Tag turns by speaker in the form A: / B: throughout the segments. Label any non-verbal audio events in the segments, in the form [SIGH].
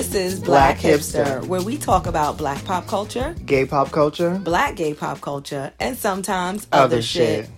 A: this is Black,
B: Black
A: Hipster,
B: Hipster.
A: where we talk about black pop culture,
B: Gay pop culture.
A: black gay pop culture, and sometimes other,
B: Other
A: shit.
B: shit.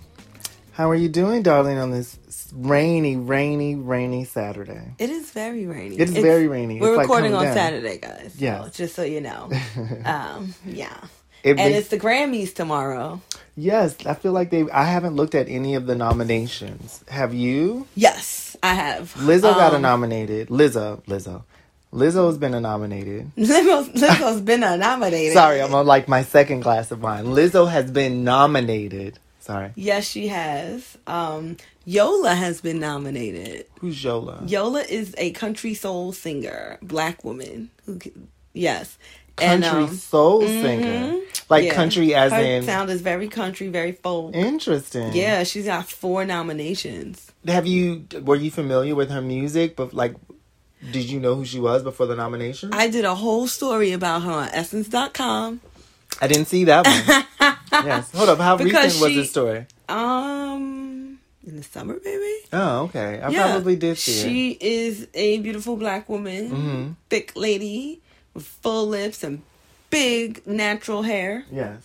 B: How are you doing, darling, on this rainy, rainy, rainy Saturday?
A: It is very rainy.
B: It's very rainy.
A: We're
B: It's,
A: recording
B: coming
A: on
B: down.
A: Saturday, guys.
B: Yeah.
A: So, just so you know. [LAUGHS] um, yeah.
B: It
A: And
B: makes-
A: it's the Grammys tomorrow.
B: yes, I feel like they. I haven't looked at any of the nominations. Have you?
A: Yes, I have.
B: Lizzo got a
A: Um,
B: nominated. Lizzo, Lizzo, Lizzo's been a nominated. [LAUGHS]
A: Lizzo's, Lizzo's been a nominated.
B: Sorry, I'm on like my second glass of wine. Lizzo has been nominated. Sorry,
A: Yes, she has. Um, Yola has been nominated.
B: who's Yola?
A: Yola is a country soul singer, black woman. Who, yes,
B: Country
A: and, um,
B: soul singer, like
A: yeah.
B: country as
A: Her
B: in
A: sound is very country, very folk.
B: interesting.
A: Yeah, she's got four nominations.
B: Have you were you familiar with her music? But like, did you know who she was before the nomination? I,
A: did a whole story about her on Essence.com.
B: I didn't see that one. [LAUGHS] yes. Hold up. How
A: Because
B: recent was
A: she-
B: this story?
A: Um, in the summer, maybe.
B: Oh, okay. I
A: Yeah.
B: probably did see it.
A: She is a beautiful black woman,
B: Mhm.
A: thick lady with full lips and big natural hair.
B: Yes.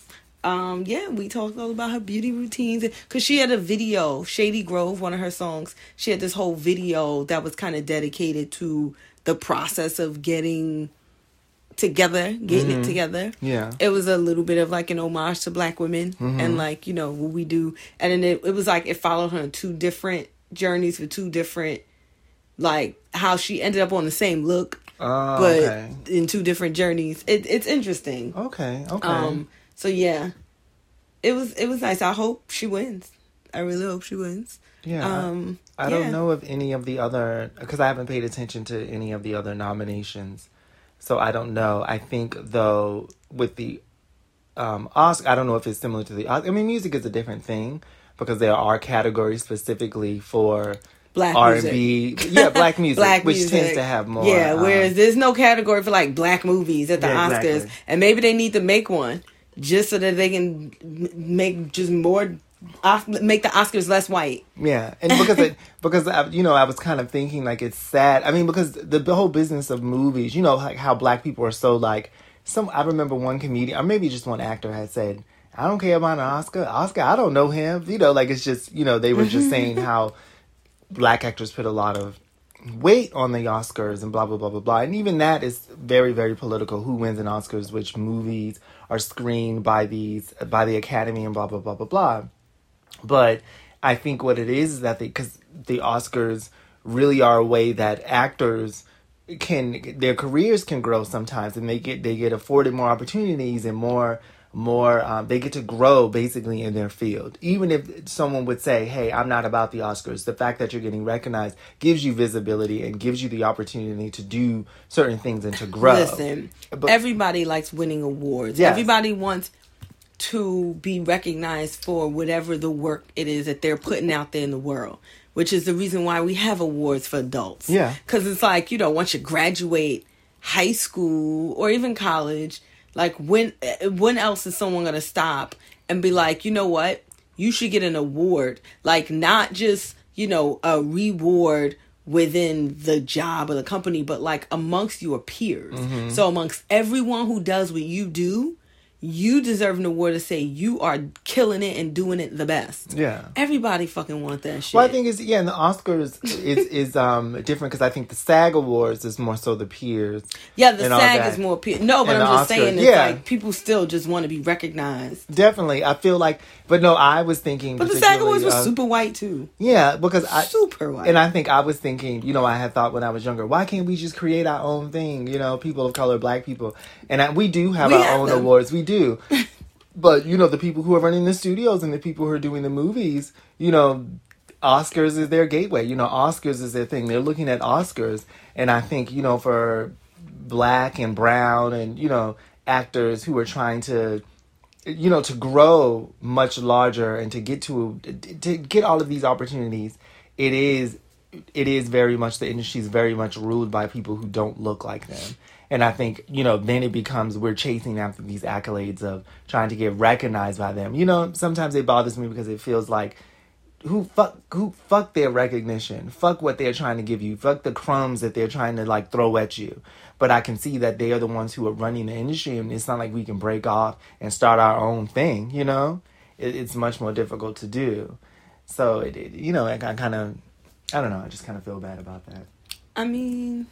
A: Um, yeah, we talked all about her beauty routines because she had a video, Shady Grove, one of her songs. She had this whole video that was kind of dedicated to the process of getting together, getting it together.
B: Yeah.
A: It was a little bit of like an homage to black women and like, you know, what we do. And then it, it was like it followed her two different journeys with two different, like how she ended up on the same look,
B: Oh,
A: but
B: okay.
A: in two different journeys. It, it's interesting.
B: Okay. Okay.
A: Um, so yeah, it was it was nice. I hope she wins. I really hope she wins.
B: yeah. I-
A: Um,
B: I
A: yeah.
B: don't know if any of the other because I haven't paid attention to any of the other nominations, so I don't know. I think though with the um, Oscar, I don't know if it's similar to the. Os- I mean, music is a different thing because there are categories specifically for
A: Black
B: R and B.
A: music.
B: Yeah, black [LAUGHS] music,
A: Black
B: which
A: music.
B: tends to have more.
A: Yeah,
B: um,
A: whereas there's no category for like black movies at the
B: Yeah,
A: Oscars,
B: exactly.
A: and maybe they need to make one just so that they can make just more. Make the Oscars less white.
B: Yeah, and because it, [LAUGHS] because I, you know I was kind of thinking like it's sad. I mean because the, the whole business of movies, you know like how black people are so like some. I remember one comedian or maybe just one actor had said, "I don't care about an Oscar. Oscar, I don't know him." You know, like it's just you know they were just [LAUGHS] saying how black actors put a lot of weight on the Oscars and blah blah blah blah blah. And even that is very very political. Who wins an Oscars? Which movies are screened by these by the Academy and blah blah blah blah blah. But I think what it is is that because the Oscars really are a way that actors can their careers can grow sometimes and they get they get afforded more opportunities and more more um, they get to grow basically in their field even if someone would say hey i'm not about the oscars the fact that you're getting recognized gives you visibility and gives you the opportunity to do certain things and to grow
A: Listen,
B: But-
A: everybody likes winning awards.
B: Yes.
A: Everybody wants to be recognized for whatever the work it is that they're putting out there in the world, which is the reason why we have awards for adults.
B: Yeah.
A: Because it's like, you know, once you graduate high school or even college, like when when else is someone going to stop and be like, you know what? You should get an award. Like not just, you know, a reward within the job or the company, but like amongst your peers.
B: Mm-hmm.
A: So amongst everyone who does what you do, you deserve an award to say you are killing it and doing it the best.
B: yeah
A: Everybody fucking want that shit.
B: Well, I think it's yeah, and the Oscars is [LAUGHS] is um different because I think the SAG Awards is more so the peers.
A: yeah, the SAG is more peer. No, but
B: And
A: I'm just
B: Oscars,
A: saying, it's
B: yeah.
A: like people still just want to be recognized.
B: Definitely, I feel like, but no, I was thinking.
A: But the SAG Awards was
B: of-
A: super white too.
B: Yeah, because I
A: Super white.
B: and I think I was thinking, you know, I had thought when I was younger, why can't we just create our own thing? You know, people of color, black people, and I, we do have
A: We
B: our
A: have
B: own
A: them.
B: awards. We do. [LAUGHS] But you know the people who are running the studios and the people who are doing the movies, you know, Oscars is their gateway. You know, Oscars is their thing. They're looking at Oscars, and I think you know for black and brown and you know actors who are trying to you know to grow much larger and to get to to get all of these opportunities it is it is very much the industry is very much ruled by people who don't look like them and i think you know then it becomes we're chasing after these accolades of trying to get recognized by them you know sometimes it bothers me because it feels like who fuck who fuck their recognition, fuck what they're trying to give you, fuck the crumbs that they're trying to like throw at you. But I can see that they are the ones who are running the industry, and it's not like we can break off and start our own thing. You know, it, it's much more difficult to do. So it, it you know, I, I kind of, I don't know, I just kind of feel bad about that.
A: I mean,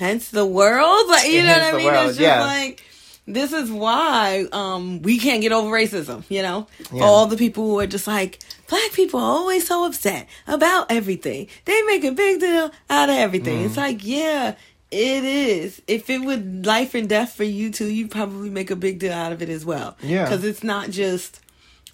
A: hence the world. Like you know what I mean?
B: world,
A: it's just
B: yeah.
A: like this is why um we can't get over racism. You know,
B: Yeah.
A: all the people who are just like black people are always so upset about everything. They make a big deal out of everything.
B: Mm.
A: It's like yeah. It is. If it would life and death for you too, you'd probably make a big deal out of it as well.
B: Yeah.
A: Because it's not just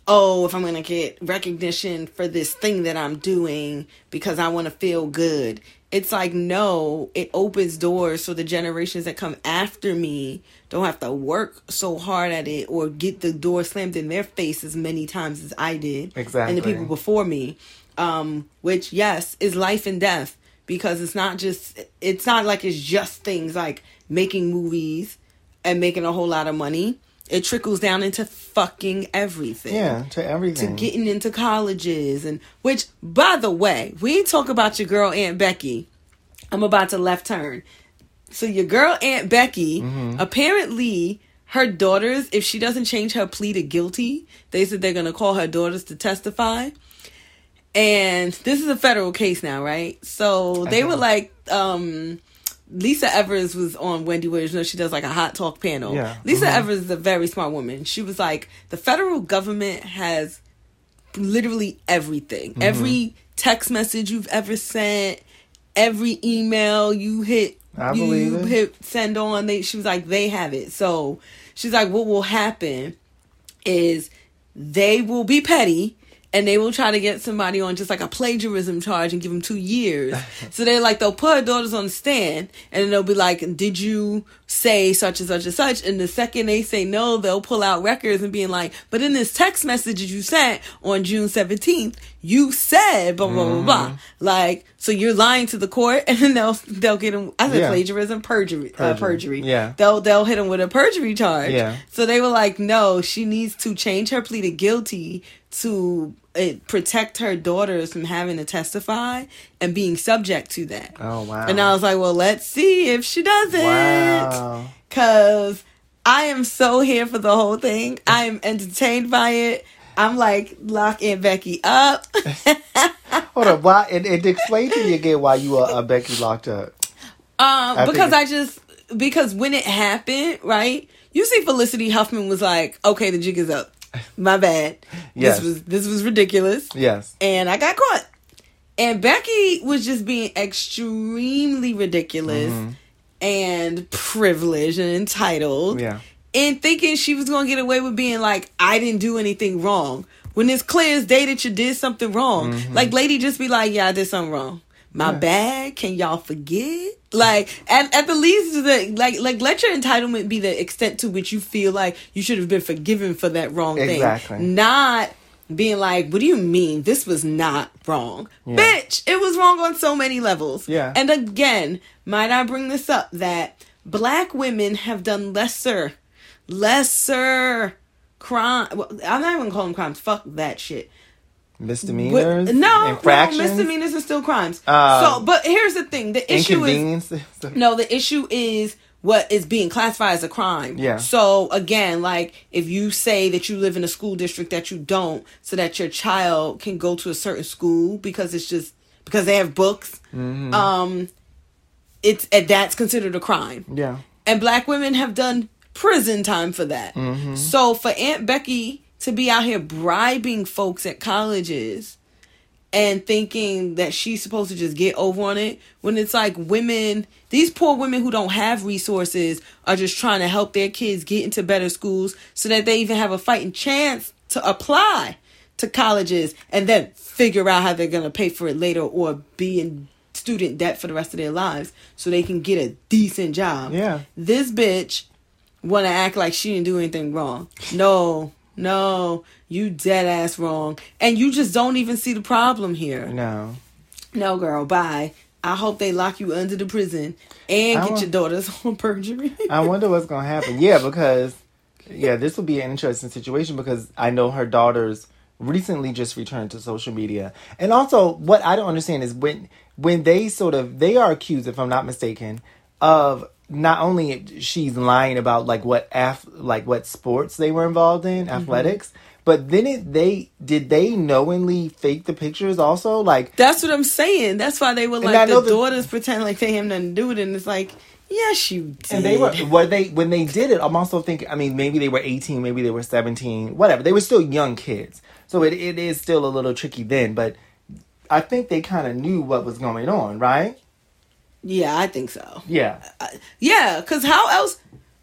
A: oh, if I'm going to get recognition for this thing that I'm doing because I want to feel good. It's like, no, it opens doors so the generations that come after me don't have to work so hard at it or get the door slammed in their face as many times as I did.
B: exactly And
A: the people before me. Um, which, yes, is life and death because it's not just, it's not like it's just things like making movies and making a whole lot of money. It trickles down into fucking everything.
B: Yeah, to everything.
A: to getting into colleges and which by the way we talk about your girl aunt becky. I'm about to left turn. So your girl aunt becky
B: Mm-hmm.
A: apparently her daughters if she doesn't change her plea to guilty they said they're going to call her daughters to testify. And this is a federal case now right? So they were like um Lisa Evers was on Wendy Williams. You know, she does like a hot talk panel.
B: Yeah.
A: Lisa
B: Mhm.
A: Evers is a very smart woman. She was like, the federal government has literally everything.
B: Mm-hmm.
A: Every text message you've ever sent, every email you hit,
B: I
A: you
B: it.
A: hit send on. They, she was like, they have it. So she's like, what will happen is they will be petty and they will try to get somebody on just like a plagiarism charge and give them two years. [LAUGHS] so they're like, they'll put her daughters on the stand and then they'll be like, did you say such and such and such? And the second they say no, they'll pull out records and being like, but in this text message that you sent on June 17th, you said blah, blah, blah, blah.
B: Mm-hmm.
A: Like, so you're lying to the court [LAUGHS] and then they'll, they'll get them, I said
B: Yeah.
A: plagiarism, perjury, Uh,
B: Perjury.
A: perjury.
B: Yeah.
A: They'll, they'll hit them with a perjury charge.
B: Yeah.
A: So they were like, no, she needs to change her plea to guilty to uh, protect her daughters from having to testify and being subject to that.
B: Oh wow.
A: And I was like, well, let's see if she does it.
B: Wow.
A: Cause I am so here for the whole thing. I am entertained by it. I'm like, lock Aunt Becky up. [LAUGHS]
B: Hold up. Why? And, it explained to me again why you are uh, Becky locked up.
A: Um,
B: I
A: because I just because when it happened, right? You see, Felicity Huffman was like, "Okay, the jig is up. My bad.
B: Yes.
A: This was this was ridiculous."
B: Yes.
A: and I got caught. And Becky was just being extremely ridiculous mm-hmm. and privileged and entitled.
B: Yeah.
A: And thinking she was going to get away with being like, I didn't do anything wrong. When it's clear as day that you did something wrong. Mm-hmm. Like, lady, just be like, yeah, I did something wrong. My
B: Yeah.
A: bad. Can y'all forget? Like, at, at the least, the, like, like, let your entitlement be the extent to which you feel like you should have been forgiven for that wrong
B: Exactly.
A: thing. Not being like, what do you mean? This was not wrong.
B: Yeah.
A: Bitch, it was wrong on so many levels.
B: Yeah.
A: And again, might I bring this up that black women have done lesser, lesser crime. Well, I'm not even calling them crimes. Fuck that shit.
B: Misdemeanors.
A: But- no,
B: Infractions.
A: no, misdemeanors are still crimes.
B: Uh,
A: so, but here's the thing: the issue is no, the issue is what is being classified as a crime.
B: Yeah.
A: So again, like if you say that you live in a school district that you don't, so that your child can go to a certain school because it's just because they have books,
B: Mm-hmm.
A: um, it's and that's considered a crime.
B: Yeah.
A: And black women have done prison time for that.
B: Mm-hmm.
A: So for Aunt Becky to be out here bribing folks at colleges and thinking that she's supposed to just get over on it when it's like women these poor women who don't have resources are just trying to help their kids get into better schools so that they even have a fighting chance to apply to colleges and then figure out how they're going to pay for it later or be in student debt for the rest of their lives so they can get a decent job.
B: Yeah.
A: This bitch want to act like she didn't do anything wrong. No, no, you dead ass wrong. And you just don't even see the problem here.
B: No.
A: No, girl, bye. I hope they lock you under the prison and
B: I
A: get your daughters [LAUGHS] on perjury.
B: I wonder what's gonna happen. Yeah, because yeah, this will be an interesting situation because I know her daughters recently just returned to social media. And also, what I don't understand is when when they sort of they are accused, if I'm not mistaken, of not only she's lying about like what af like what sports they were involved in,
A: Mm-hmm.
B: athletics. But then it, they did they knowingly fake the pictures also like
A: That's what I'm saying. That's why they were like the
B: that-
A: daughters pretend like they have nothing to do with it, and it's like, yes, you did.
B: And they were were they when they did it. I'm also thinking. I mean, maybe they were 18, maybe they were 17, whatever. They were still young kids, so it it is still a little tricky then. But I think they kind of knew what was going on, right?
A: Yeah, I think so.
B: Yeah.
A: Uh, yeah, because how else?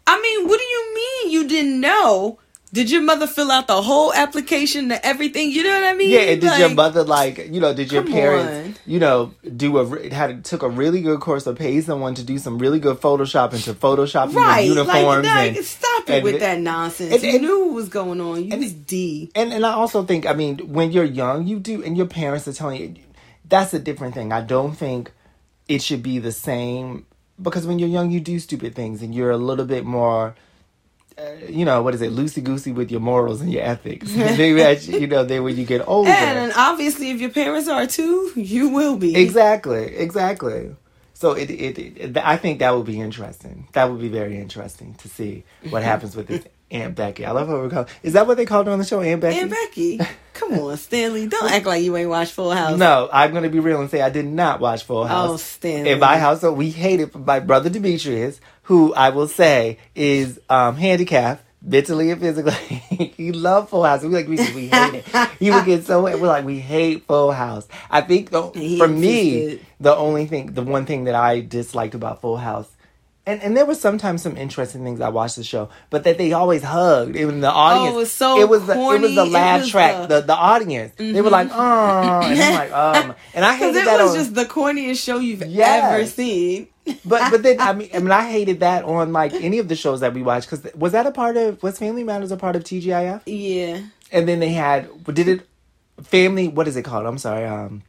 A: I mean, what do you mean you didn't know? Did your mother fill out the whole application to everything? You know what I mean?
B: Yeah, and did your mother like you know? Did your parents
A: on.
B: you know do a had took a really good course or pay someone to do some really good Photoshop into Photoshopping
A: Right,
B: your uniforms
A: like, like
B: and
A: stop it
B: and-
A: with that nonsense.
B: and-
A: you knew what was going on. You
B: and-
A: was D.
B: And and I also think, I mean, when you're young, you do, and your parents are telling you, that's a different thing. I don't think it should be the same because when you're young, you do stupid things, and you're a little bit more, uh, you know, what is it, loosey goosey with your morals and your ethics. [LAUGHS] Maybe that's, you know, then when you get older,
A: And, and obviously, if your parents are too, you will be.
B: exactly, exactly. So it, it, it, I think that would be interesting. That would be very interesting to see what [LAUGHS] happens with this Aunt Becky. I love how we're called. Is that what they called her on the show, Aunt Becky?
A: And Becky, [LAUGHS] come on, Stanley, don't act like you ain't watched Full House.
B: No, I'm going to be real and say I did not watch Full House.
A: Oh, Stanley.
B: In my household, we hated my brother Demetrius, who I will say is um, handicapped mentally and physically. [LAUGHS] he loved Full House. We like we, we hate it. He would get so we're like we hate Full House. I think the, for me, the only thing, the one thing that I disliked about Full House. And, and there was sometimes some interesting things I watched the show, but that they always hugged. Even the audience,
A: Oh, it was so
B: it was the, it was the laugh track.
A: the- Mm-hmm.
B: The, the audience, they were like, oh, and I'm like, [LAUGHS] um, and I hated
A: it
B: that
A: was
B: on,
A: just the corniest show you've
B: Yes.
A: ever seen.
B: but but then I [LAUGHS] mean I mean I hated that on like any of the shows that we watched because was that a part of was Family Matters a part of TGIF?
A: Yeah.
B: And then they had did it Family what is it called? I'm sorry, um,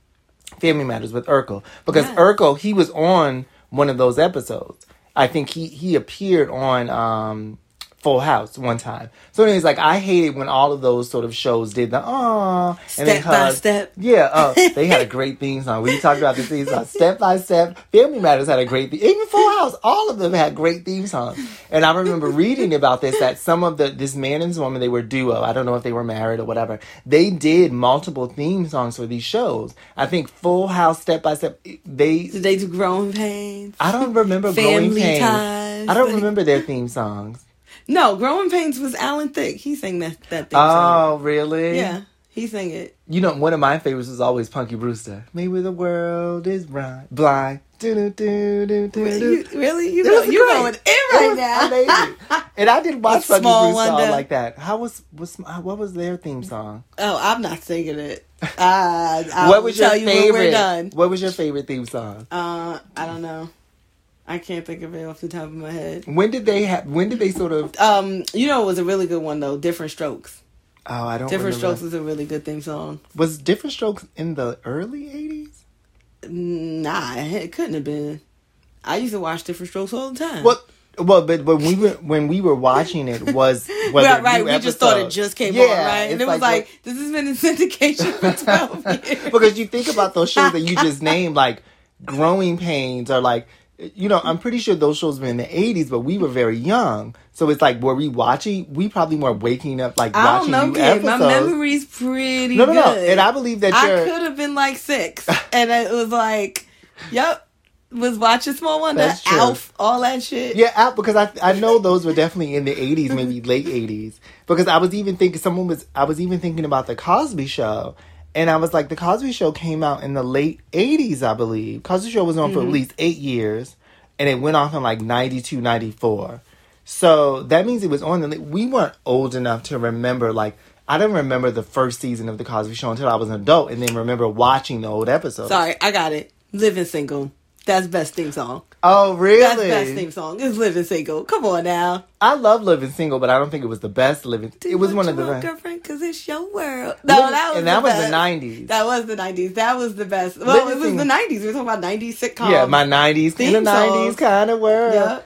B: Family Matters with Urkel because
A: Yes.
B: Urkel he was on one of those episodes. I think he he appeared on um Full House one time. So anyways, like I hated when all of those sort of shows did the ah and they
A: Step by step.
B: Yeah, uh, [LAUGHS] they had a great theme song. We talked about the theme song, Step by Step. Family Matters had a great theme. Even Full House, all of them had great theme songs. And I remember reading about this that some of the this man and this woman they were duo. I don't know if they were married or whatever. They did multiple theme songs for these shows. I think Full House, Step by Step. They
A: Did they do Growing Pains?
B: I don't remember Growing Pains.
A: Ties.
B: I don't remember their theme songs.
A: No, Growing Pains was Alan Thicke. He sang that that thing. song.
B: Oh, really?
A: Yeah, he sang it.
B: You know, one of my favorites was always Punky Brewster. Maybe the world is blind. blind. Do, do, do, do, do,
A: you, really? you go, you
B: great.
A: going in right now? [LAUGHS]
B: And I didn't watch Punky Brewster
A: wonder.
B: like that. How was was what was their theme song?
A: oh, I'm not singing it. Uh, [LAUGHS]
B: what was your
A: you
B: favorite?
A: done.
B: What was your favorite theme song?
A: Uh, I don't know. I can't think of it off the top of my head.
B: When did they have? When did they sort of?
A: Um, you know, it was a really good one though. Diff'rent Strokes.
B: Oh, I don't. Know.
A: Different
B: remember.
A: Strokes was a really good theme song.
B: was Diff'rent Strokes in the early eighties.
A: Nah, it couldn't have been. I used to watch Diff'rent Strokes all the time.
B: Well, well, but when we were when we were watching it was [LAUGHS]
A: Right, right. We just thought it just came
B: Yeah,
A: on, right? And it was
B: like
A: like, this has been in syndication for [LAUGHS] 12 years.
B: because you think about those shows that you just [LAUGHS] named, like Growing Pains, or like, you know, I'm pretty sure those shows were in the 80s, but we were very young. So it's like, were we watching? We probably weren't waking up, like,
A: I
B: watching
A: don't know,
B: new
A: kid.
B: episodes.
A: My memory's pretty
B: no, no,
A: good.
B: no. And I believe that
A: I could have been like six. [LAUGHS] and it was like, yep. Was watching Small Wonder. Alf, all that shit.
B: Yeah, out because I I know those were definitely in the eighties, maybe late eighties. Because I was even thinking someone was I was even thinking about the Cosby Show, and I was like, the Cosby Show came out in the late eighties, I believe. Cosby Show was on for at mm-hmm. least eight years, and it went off in like 92, 94. So that means it was on. The, we weren't old enough to remember like. I didn't remember the first season of the Cosby Show until I was an adult, and then remember watching the old episodes.
A: Sorry, I got it. Living Single. That's best theme song.
B: Oh, really?
A: That's best theme song. It's Living Single. Come on now.
B: I love Living Single, but I don't think it was the best living. It was one of the best.
A: girlfriend because it's your world. No,
B: Living-
A: that was
B: and that
A: the
B: was
A: best.
B: the 90s.
A: That was the nineties. That was the best. Well,
B: Living
A: it was
B: Single-
A: the nineties. We were talking about nineties sitcom.
B: yeah, my nineties in the nineties kind of world.
A: Yeah.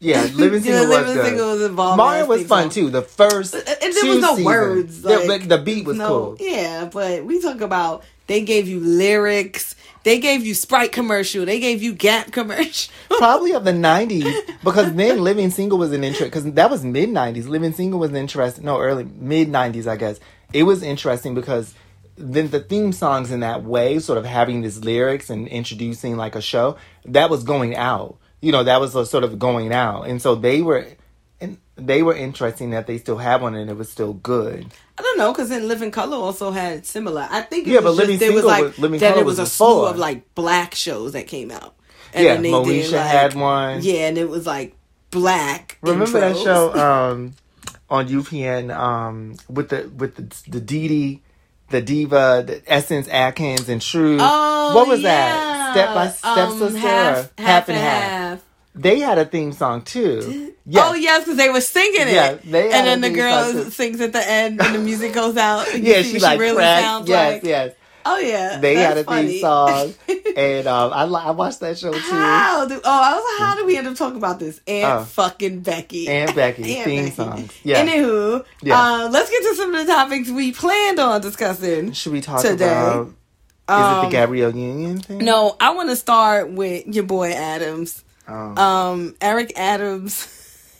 B: Yeah, [LAUGHS] Living
A: Yeah,
B: Single was
A: Living
B: good.
A: Single was a
B: Mario was fun too. The first
A: And there
B: two
A: was no
B: seasons.
A: words.
B: The-
A: like,
B: but the beat was
A: no-
B: cool.
A: Yeah, but we talk about they gave you lyrics. They gave you Sprite commercial. They gave you Gap commercial. [LAUGHS]
B: Probably of the '90s because then Living Single was an interest because that was mid '90s. Living Single was an interesting. No, early mid '90s, I guess. It was interesting because then the theme songs in that way, sort of having these lyrics and introducing like a show, that was going out. You know, that was a sort of going out, and so they were, and they were interesting that they still have one and it was still good.
A: I don't know because then Living Color also had similar. I think it
B: Yeah,
A: was
B: but
A: just
B: Living
A: there was like
B: was- Living
A: that
B: Color
A: it was,
B: was
A: a slew of like black shows that came out.
B: Yeah,
A: then they
B: Moesha had one.
A: Yeah, and it was like black.
B: Remember that show [LAUGHS] um, on UPN um, with the with the the Dee, the diva, the Essence Atkins and True.
A: Oh,
B: what was
A: yeah.
B: that? Step by Step
A: Um,
B: Sister,
A: half,
B: or
A: half, and half.
B: They had a theme song too.
A: Oh
B: Yes.
A: yes, because they were singing it.
B: Yeah, they
A: and then the girl sings at the end, and the music goes out. [LAUGHS] And
B: Yeah, she
A: what
B: like
A: really
B: cracked.
A: sounds
B: yes,
A: like.
B: yes.
A: Oh yeah,
B: They had a
A: that's
B: theme song, [LAUGHS] and um, I I watched that show too.
A: How? Do, oh, I was like, how did we end up talking about this? Aunt
B: Oh.
A: fucking Becky.
B: And [LAUGHS] Becky
A: Aunt
B: theme
A: Becky.
B: songs. Yeah.
A: Anywho,
B: Yeah.
A: uh, let's get to some of the topics we planned on discussing.
B: Should we talk
A: Today.
B: about? Is it
A: Um,
B: the Gabrielle Union thing?
A: No, I want to start with your boy Adams.
B: Oh.
A: Um, Eric Adams,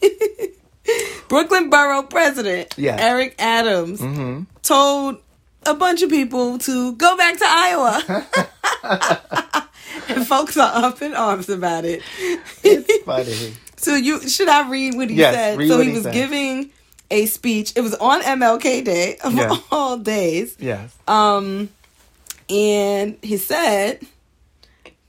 A: [LAUGHS] Brooklyn Borough President.
B: Yeah.
A: Eric Adams
B: hmm
A: told a bunch of people to go back to Iowa. [LAUGHS] and folks are up in arms about it.
B: It's [LAUGHS] funny.
A: so you should I read what he
B: Yes,
A: said?
B: read
A: so he
B: he
A: was
B: said.
A: giving a speech. It was on MLK Day of
B: Yeah.
A: all days.
B: Yes.
A: Um, and he said,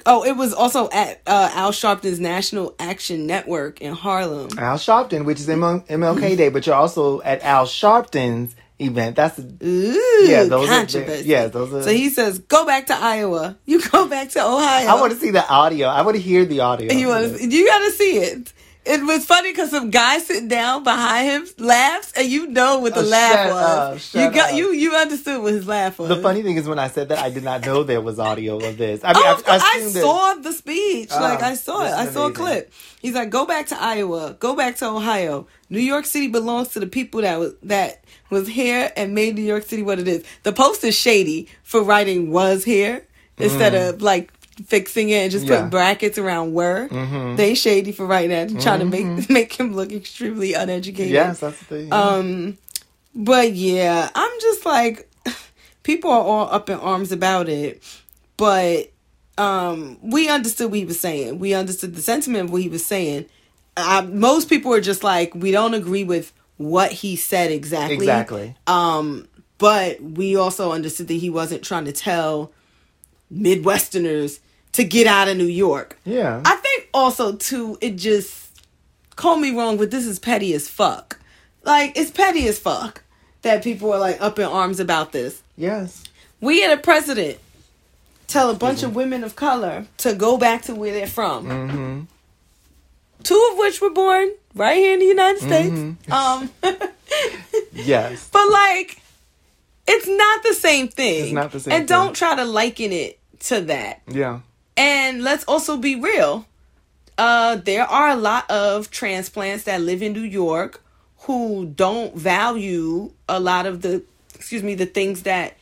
A: "Oh, it was also at uh, Al Sharpton's National Action Network in Harlem."
B: Al Sharpton, which is MLK [LAUGHS] Day, but you're also at Al Sharpton's event. That's the,
A: Ooh,
B: Yeah, those are- yeah, those are-
A: So he says, "Go back to Iowa. You go back to Ohio."
B: I want to see the audio. I want to hear the audio.
A: You want? You got to see it. It was funny because some guy sitting down behind him laughs, and you know what the
B: Oh,
A: laugh was.
B: up,
A: you got
B: up.
A: you you understood what his laugh was.
B: The funny thing is, when I said that, I did not know there was audio of this. I mean,
A: Oh,
B: I,
A: I,
B: that-
A: saw the speech.
B: Oh,
A: like I saw it. I saw a clip. He's like, "Go back to Iowa. Go back to Ohio. New York City belongs to the people that was that was here and made New York City what it is." The post is shady for writing "was here" instead mm. of like fixing it and just.
B: Yeah.
A: putting brackets around "were."
B: Mhm.
A: They shady for that, and trying to make [LAUGHS] make him look extremely uneducated.
B: Yes, that's the thing.
A: Um, but yeah, I'm just like, [SIGHS] people are all up in arms about it, but um, we understood what he was saying. We understood the sentiment of what he was saying. Uh, most people are just like, we don't agree with what he said exactly.
B: exactly.
A: Um, but we also understood that he wasn't trying to tell Midwesterners to get out of New York.
B: Yeah.
A: I think also too, it just call me wrong, but this is petty as fuck. Like it's petty as fuck that people are like up in arms about this.
B: yes.
A: We had a president tell a bunch of women of color to go back to where they're from.
B: Mm-hmm.
A: Two of which were born right here in the United States. Um, [LAUGHS] [LAUGHS]
B: Yes.
A: but like, it's not the same thing.
B: It's not the same
A: And don't try to liken it to that.
B: Yeah.
A: And let's also be real. Uh, there are a lot of transplants that live in New York who don't value a lot of the, excuse me, the things that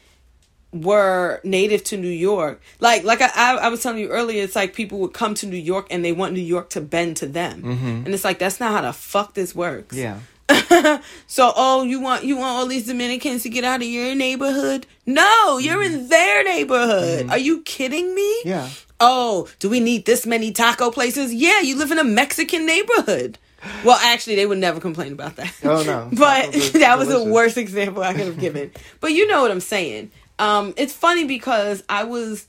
A: were native to New York. Like, like I, I, was telling you earlier, it's like people would come to New York and they want New York to bend to them, and it's like that's not how the fuck this works.
B: Yeah. [LAUGHS]
A: so oh you want you want all these dominicans to get out of your neighborhood no you're in their neighborhood are you kidding me
B: Mm-hmm. Yeah.
A: Oh do we need this many taco places? Yeah you live in a mexican neighborhood. Well actually they would never complain about that.
B: Oh, no. [LAUGHS]
A: but that was the worst example i could have given. [LAUGHS] But you know what i'm saying. Um it's funny because i was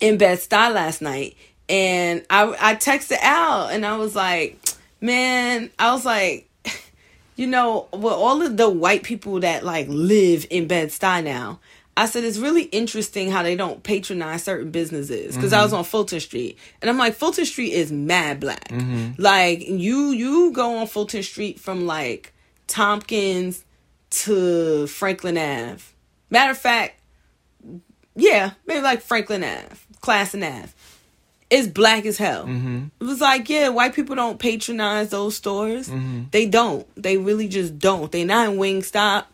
A: in Bed Stuy last night and I I texted Al and I was like, man, I was like, [LAUGHS] you know, with all of the white people that like live in Bed Stuy now, I said it's really interesting how they don't patronize certain businesses because I was on Fulton Street and I'm like Fulton Street is mad black. Like you you go on Fulton Street from like Tompkins to Franklin Ave. Matter of fact, yeah, maybe like Franklin Ave, Classon Ave. is black as hell.
B: Mm-hmm.
A: It was like, yeah, white people don't patronize those stores.
B: Mm-hmm.
A: They don't. They really just don't. They not in Wingstop.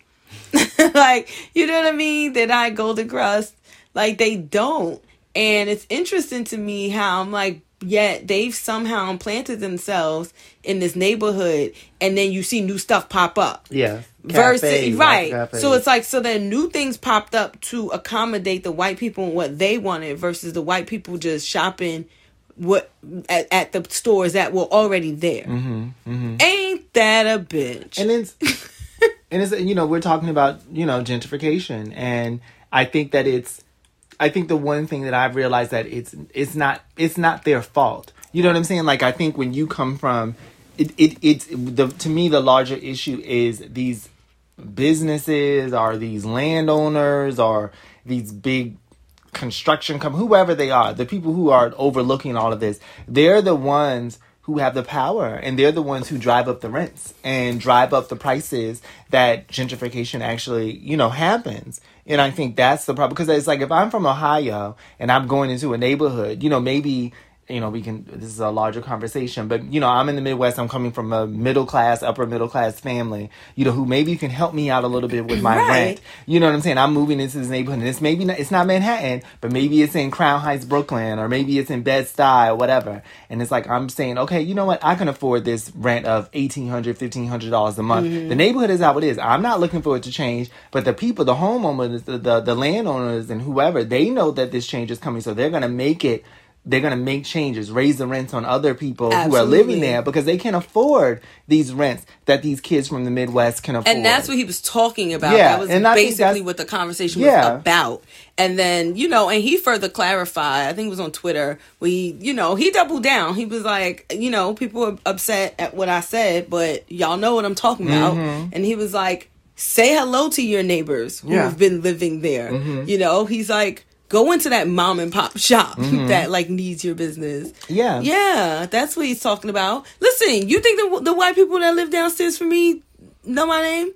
A: [LAUGHS] like, you know what I mean? They're not Golden Crust. Like, they don't. And it's interesting to me how I'm like, yet they've somehow implanted themselves in this neighborhood, and then you see new stuff pop up.
B: Yeah.
A: Versus right, so it's like so then new things popped up to accommodate the white people and what they wanted versus the white people just shopping what at, at the stores that were already there. Mm-hmm. Mm-hmm. Ain't that a bitch?
B: and it's [LAUGHS] and it's you know we're talking about you know gentrification. And i think that it's i think the one thing that i've realized that it's it's not it's not their fault. You know what i'm saying? Like i think when you come from it, it it's the to me the larger issue is these businesses or these landowners or these big construction com whoever they are the people who are overlooking all of this they're the ones who have the power and they're the ones who drive up the rents and drive up the prices that gentrification actually you know happens. And i think that's the problem because it's like if i'm from ohio and i'm going into a neighborhood you know maybe you know, we can, this is a larger conversation, but, you know, I'm in the Midwest. I'm coming from a middle class, upper middle class family, you know, who maybe you can help me out a little bit with my
A: Right.
B: rent. You know what I'm saying? I'm moving into this neighborhood and it's maybe not, it's not Manhattan, but maybe it's in Crown Heights, Brooklyn, or maybe it's in Bed-Stuy or whatever. And it's like, I'm saying, okay, you know what? I can afford this rent of $1,800, $1,500 a month. Mm-hmm. The neighborhood is how it is. I'm not looking for it to change, but the people, the homeowners, the, the, the landowners and whoever, they know that this change is coming. So they're going to make it they're going to make changes, raise the rents on other people who are living there because they can't afford these rents that these kids from the Midwest can afford.
A: and that's what he was talking about.
B: Yeah,
A: that was
B: and
A: basically what the conversation
B: Yeah.
A: was about. And then, you know, and he further clarified, I think it was on Twitter, we, you know, he doubled down. He was like, you know, people are upset at what I said, but y'all know what I'm talking about. Mm-hmm. And he was like, say hello to your neighbors who
B: Yeah.
A: have been living there. Mm-hmm. You know, he's like, go into that mom and pop shop [LAUGHS] mm-hmm. that like needs your business.
B: Yeah.
A: Yeah, that's what he's talking about. Listen, you think the the white people that live downstairs from me know my name?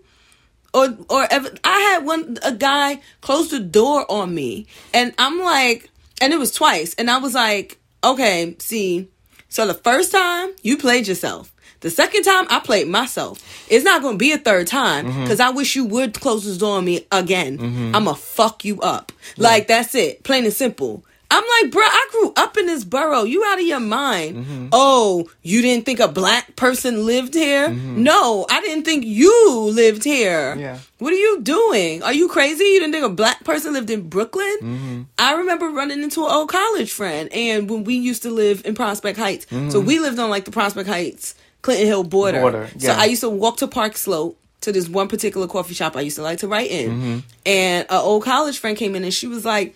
A: Or or ever, I had one a guy close the door on me, and I'm like, and it was twice, and I was like, okay, see, so the first time you played yourself. The second time I played myself. It's not going to be a third time mm-hmm. because I wish you would close this door on me again. I'm going to fuck you up. Like, that's it. Plain and simple. I'm like, bro, I grew up in this borough. You out of your mind. Mm-hmm. Oh, you didn't think a black person lived here? Mm-hmm. No, I didn't think you lived here.
B: Yeah.
A: What are you doing? Are you crazy? You didn't think a black person lived in Brooklyn? I remember running into an old college friend, and when we used to live in Prospect Heights, so we lived on like the Prospect Heights, Clinton Hill border.
B: Border,
A: So. I used to walk to Park Slope to this one particular coffee shop I used to like to write in, mm-hmm. and an old college friend came in, and she was like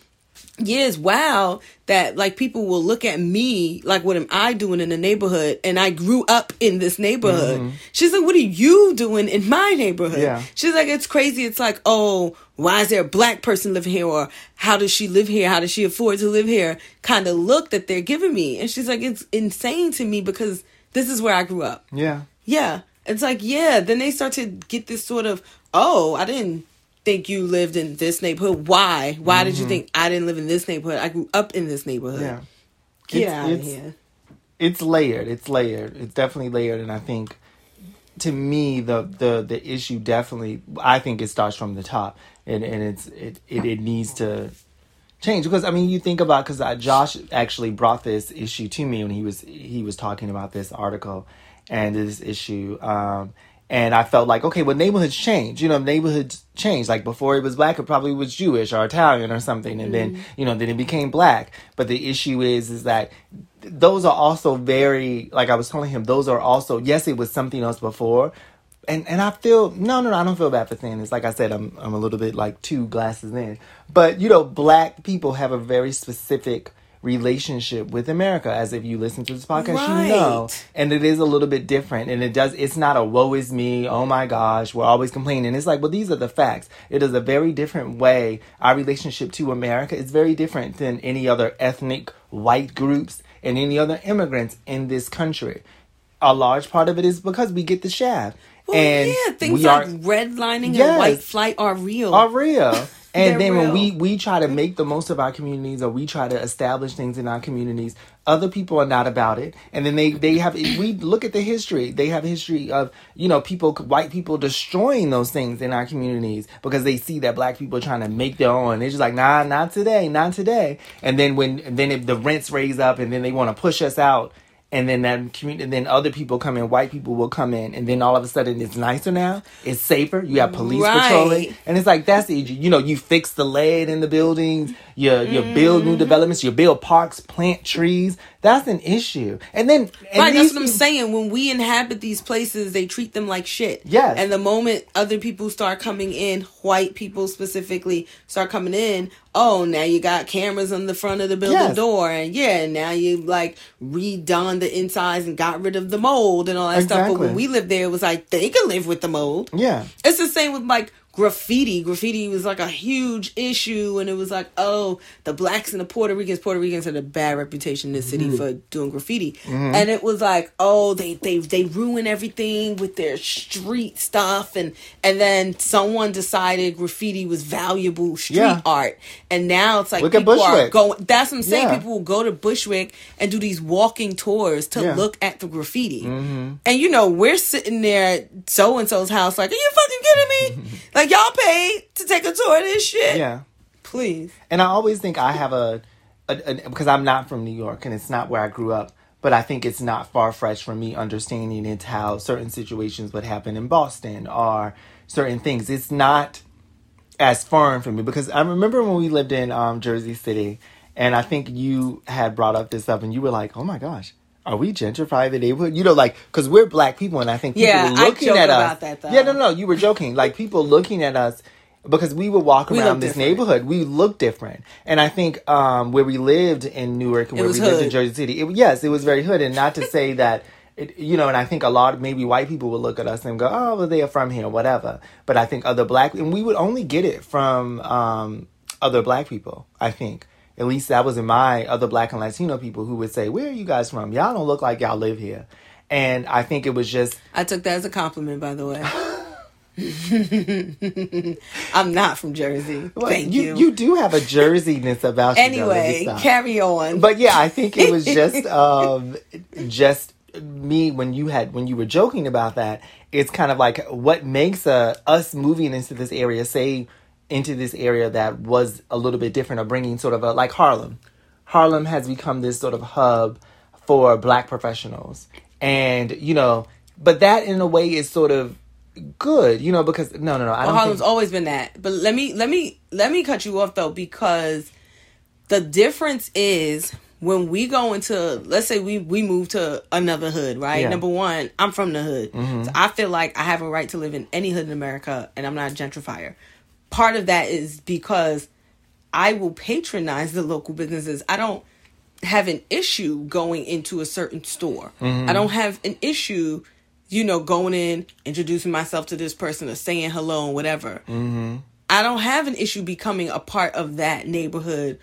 A: yeah, wow that like people will look at me like what am I doing in the neighborhood and I grew up in this neighborhood. Mm-hmm. She's like, What are you doing in my neighborhood?
B: Yeah.
A: She's like, It's crazy. It's like, oh, why is there a black person living here? Or how does she live here? How does she afford to live here? Kind of look that they're giving me. And she's like, It's insane to me because this is where I grew up.
B: Yeah.
A: Yeah. It's like, yeah. Then they start to get this sort of, oh, I didn't think you lived in this neighborhood. Why? Why did you mm-hmm. think I didn't live in this neighborhood? I grew up in this neighborhood.
B: Yeah.
A: Get
B: It's-
A: out of here.
B: It's layered. It's layered. It's definitely layered, and I think to me the the the issue definitely I think it starts from the top, and and it's it it, it needs to change because I mean you think about because Josh actually brought this issue to me when he was he was talking about this article and this issue. Um, and I felt like, okay, well, neighborhoods change. You know, neighborhoods change. Like before it was black, it probably was Jewish or Italian or something, and then you know, then it became black. But the issue is, is that those are also very, like I was telling him, those are also yes, it was something else before, and and I feel no, no, no, I don't feel bad for saying this. Like I said, I'm I'm a little bit like two glasses in, but you know, black people have a very specific relationship with America. As if you listen to this podcast, you know, and it is a little bit different. And it does. It's not a woe is me. Oh my gosh, we're always complaining. It's like, well, these are the facts. It is a very different way. Our relationship to America is very different than any other ethnic white groups and any other immigrants in this country. A large part of it is because we get the shaft.
A: Well,
B: and
A: yeah, things like
B: are
A: redlining
B: Yes.
A: and white flight are real.
B: are real. [LAUGHS] And then when we we try to make the most of our communities or we try to establish things in our communities, other people are not about it. And then they they have we look at the history. They have a history of you know people white people destroying those things in our communities because they see that black people are trying to make their own. They're just like nah, not today, not today. And then when then if the rents raise up and then they want to push us out. And then that community, and then other people come in, white people will come in, and then all of a sudden it's nicer now, it's safer. You have police
A: Right.
B: patrolling, and it's like that's easy. You know, you fix the lead in the buildings, you you build
A: Mm-hmm.
B: new developments, you build parks, plant trees. That's an issue. And then and
A: Right, that's what I'm
B: people-
A: saying. When we inhabit these places, they treat them like shit.
B: Yes.
A: And the moment other people start coming in, white people specifically start coming in, oh, now you got cameras on the front of the building
B: Yes.
A: door, and yeah, now you like redone the insides and got rid of the mold and all that stuff. But when we lived there, it was like they could live with the mold.
B: Yeah.
A: It's the same with like graffiti. Graffiti was like a huge issue, and it was like, oh, the blacks and the Puerto Ricans. Puerto Ricans had a bad reputation in the city for doing graffiti, and it was like, oh, they they they ruin everything with their street stuff, and and then someone decided graffiti was valuable street
B: Yeah.
A: art, and now it's like
B: Look at
A: people are going. That's what I'm saying.
B: Yeah.
A: People will go to Bushwick and do these walking tours to
B: Yeah. Mm-hmm.
A: look at the graffiti. And you know, we're sitting there at so and so's house, like, are you fucking kidding me? [LAUGHS] like, y'all paid to take a tour of this shit?
B: Yeah.
A: Please.
B: And I always think I have a, a, a because I'm not from New York and it's not where I grew up. But I think it's not far fetched from me understanding it how certain situations would happen in Boston or certain things. It's not as foreign for me because I remember when we lived in um, Jersey City, and I think you had brought up this up, and you were like, "Oh my gosh." Are we gentrifying the neighborhood? You know, like because we're black people, and I think people
A: Yeah,
B: looking at us.
A: that.
B: Yeah, no, no, you were joking. Like people looking at us because we would walk
A: We
B: around this
A: different.
B: neighborhood. We look different, and I think um, where we lived in Newark and where we lived in. Jersey City, it, yes, it was very hood. And not to say [LAUGHS] that, it, you know, and I think a lot, of maybe white people would look at us and go, "Oh, well, they are from here, whatever." But I think other black, and we would only get it from um, other black people. I think. At least that was in my other black and Latino people who would say, "Where are you guys from? Y'all don't look like y'all live here." And I think it was just
A: I took that as a compliment, by the way. [LAUGHS] I'm not from Jersey.
B: well,
A: Thank
B: you,
A: you.
B: you do have a jerseyness about you. though, let me
A: anyway, carry on.
B: but yeah, I think it was [LAUGHS] just um just me when you had when you were joking about that. It's kind of like what makes uh, us moving into this area, say into this area that was a little bit different, or bringing sort of a like Harlem. Harlem has become this sort of hub for black professionals, and you know, but that in a way is sort of good, you know, because no, no, no, I
A: Well, Harlem's
B: think.
A: always been that. But let me let me let me cut you off though because the difference is when we go into let's say we we move to another hood, right?
B: Yeah. Mm-hmm.
A: Number one, I'm from the hood. So I feel like I have a right to live in any hood in America and I'm not a gentrifier. Part of that is because I will patronize the local businesses. I don't have an issue going into a certain store.
B: Mm-hmm.
A: I don't have an issue, you know, going in, introducing myself to this person or saying hello and whatever.
B: Mm-hmm.
A: I don't have an issue becoming a part of that neighborhood.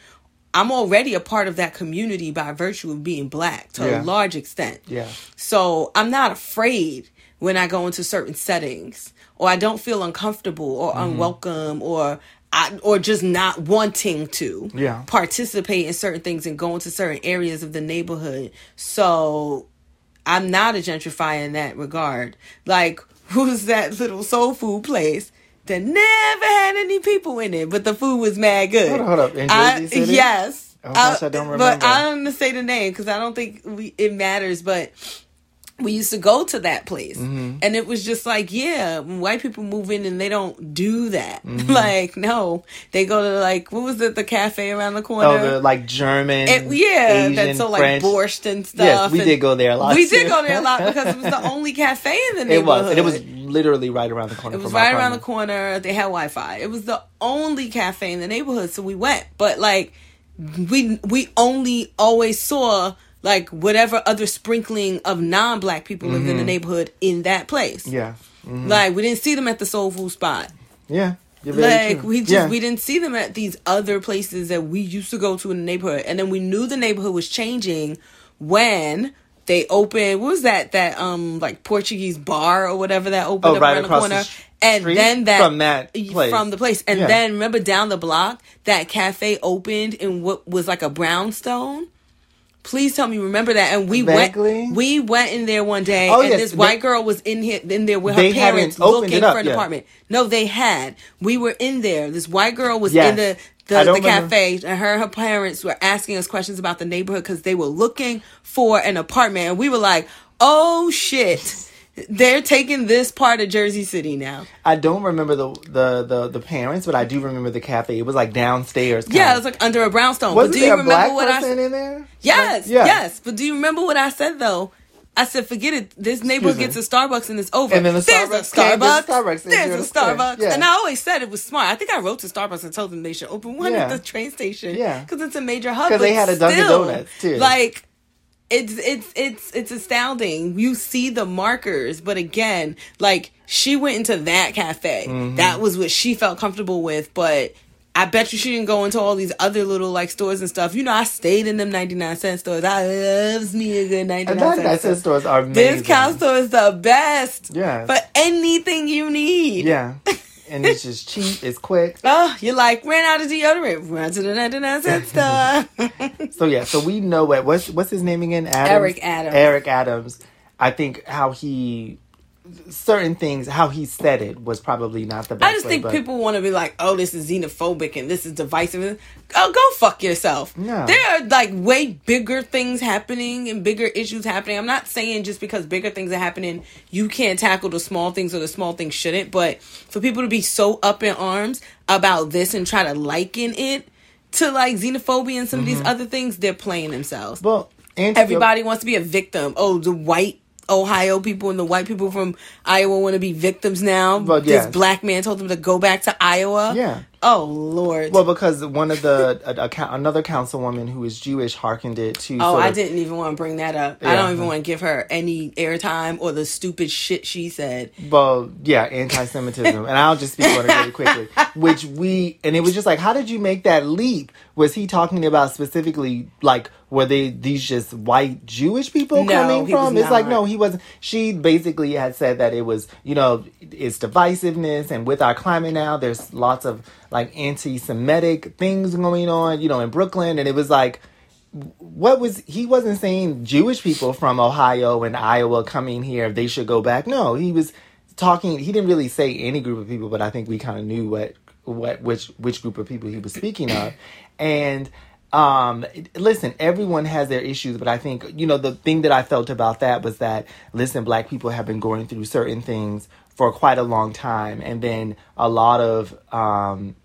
A: I'm already a part of that community by virtue of being black to
B: Yeah.
A: a large extent.
B: Yeah.
A: So I'm not afraid when I go into certain settings or I don't feel uncomfortable or
B: Mm-hmm.
A: unwelcome or I, or just not wanting to
B: Yeah.
A: participate in certain things and go into certain areas of the neighborhood. So I'm not a gentrifier in that regard. Like, [LAUGHS] who's that little soul food place that never had any people in it, but the food was mad good?
B: Hold up, hold up. In
A: I-
B: Jersey City?
A: Yes.
B: Oh, gosh, I don't
A: But
B: remember.
A: I don't say the name because I don't think we, it matters. But we used to go to that place,
B: Mm-hmm.
A: and it was just like, yeah, white people move in and they don't do that.
B: Mm-hmm. [LAUGHS]
A: like, no, they go to like what was it, the cafe around the corner?
B: Oh, the like German,
A: It- yeah,
B: Asian,
A: that's so like
B: French.
A: borscht and stuff.
B: Yes, we
A: and
B: did go there a lot,
A: We
B: too.
A: did go there a lot because it was the [LAUGHS] only cafe in the neighborhood It
B: was. And it was literally right around the corner.
A: It was right around the corner. They had Wi Fi. It was the only cafe in the neighborhood, so we went. But like, we we only always saw like whatever other sprinkling of non black people lived in the neighborhood in that place.
B: Mm-hmm. Yeah. Mhm.
A: Like we didn't see them at the soul food spot.
B: Yeah.
A: Like
B: true.
A: we just
B: Yeah.
A: we didn't see them at these other places that we used to go to in the neighborhood, and then we knew the neighborhood was changing when they opened. What was that? That um like Portuguese bar or whatever that opened
B: Oh,
A: up
B: right
A: around the
B: across the
A: corner.
B: sh-
A: and
B: street?
A: then that
B: from that place.
A: from the place, and
B: Yeah.
A: then remember down the block that cafe opened in what was like a brownstone. Please tell me, remember that? And we
B: Vaguely.
A: went, we went in there one day,
B: Oh,
A: and
B: yes,
A: this
B: they-
A: white girl was in here, in there with her parents looking for an
B: yet.
A: apartment. No, they had. We were in there. This white girl was
B: Yes.
A: in the the, the cafe, and her and her parents were asking us questions about the neighborhood because they were looking for an apartment, and we were like, "Oh shit." They're taking this part of Jersey City now.
B: I don't remember the, the the the parents, but I do remember the cafe. It was like downstairs.
A: Yeah,
B: kinda.
A: it was like under a brownstone.
B: Wasn't
A: but do
B: there
A: you
B: a black
A: remember what I
B: person
A: said?
B: in there?
A: Yes,
B: Like, yeah.
A: yes. But do you remember what I said though? I said, forget it. This neighborhood gets a Starbucks and it's over.
B: And then the
A: There's
B: Starbucks
A: Starbucks.
B: there's a Starbucks in
A: There's a. Starbucks.
B: Yeah.
A: And I always said it was smart. I think I wrote to Starbucks and told them they should open one
B: Yeah.
A: at the train station.
B: Yeah.
A: Because it's a major hub.
B: 'Cause they had a Dunkin'
A: still,
B: Donuts, too.
A: Like, it's it's it's it's astounding. You see the markers, but again, like she went into that cafe.
B: Mm-hmm.
A: That was what she felt comfortable with, but I bet you she didn't go into all these other little like stores and stuff. You know, I stayed in them ninety nine cent stores. I loves me a good ninety
B: And
A: nine
B: that,
A: cent
B: stores are amazing.
A: Discount store is the best.
B: Yeah.
A: For anything you need.
B: Yeah, and it's just cheap. It's quick. [LAUGHS]
A: Oh, you're like ran out of deodorant. Run to the ninety nine cent store. [LAUGHS]
B: So yeah, so we know what what's what's his name again? Adams?
A: Eric Adams.
B: Eric Adams. I think how he certain things how he said it was probably not the best.
A: I just
B: way,
A: think
B: but-
A: people want to be like, oh, this is xenophobic and this is divisive. Oh, go fuck yourself.
B: No.
A: There are like way bigger things happening and bigger issues happening. I'm not saying just because bigger things are happening, you can't tackle the small things or the small things shouldn't. But for people to be so up in arms about this and try to liken it to like xenophobia and some of these
B: Mm-hmm.
A: other things, they're playing themselves.
B: Well, and
A: Everybody wants to be a victim. Oh, the white Ohio people and the white people from Iowa want to be victims now.
B: But,
A: this black man told them to go back to Iowa.
B: Yeah.
A: Oh Lord.
B: Well, because one of the a, a, another councilwoman who is Jewish hearkened it to.
A: oh, I
B: of-
A: didn't even want to bring that up. I don't even want to give her any airtime or the stupid shit she said.
B: Well, yeah, anti-Semitism, and I'll just speak on it really quickly. [LAUGHS] Which we, and it was just like, how did you make that leap? Was he talking about specifically like were they these just white Jewish people
A: No,
B: coming from? It's like no, he wasn't. She basically had said that it was, you know, it's divisiveness, and with our climate now, there's lots of like anti-Semitic things going on, you know, in Brooklyn, and it was like what was he wasn't saying Jewish people from Ohio and Iowa coming here they should go back. No, he was talking he didn't really say any group of people, but I think we kind of knew what what which which group of people he was speaking of. And um listen, everyone has their issues, but I think you know the thing that I felt about that was that listen, black people have been going through certain things for quite a long time and then a lot of um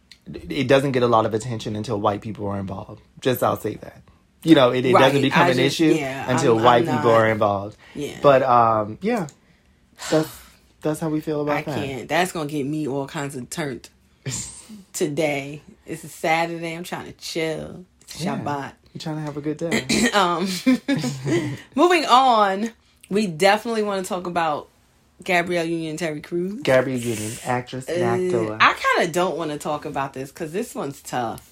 B: it doesn't get a lot of attention until white people are involved. Just I'll say that. You know, it, it
A: Right,
B: doesn't become
A: I
B: an
A: just-
B: issue
A: yeah,
B: until
A: I'm-
B: white
A: I'm
B: people
A: not-
B: are involved.
A: Yeah.
B: But um, yeah, that's that's how we feel about
A: I
B: that.
A: can't. That's gonna get me all kinds of turned [LAUGHS] today. It's a Saturday. I'm trying to chill. It's
B: Yeah.
A: Shabbat.
B: You're trying to have a good day. [LAUGHS]
A: Um, [LAUGHS] moving on, we definitely want to talk about Gabrielle Union Terry Crews.
B: Gabrielle Union, actress and actor.
A: Uh, I kind of don't want to talk about this because this one's tough.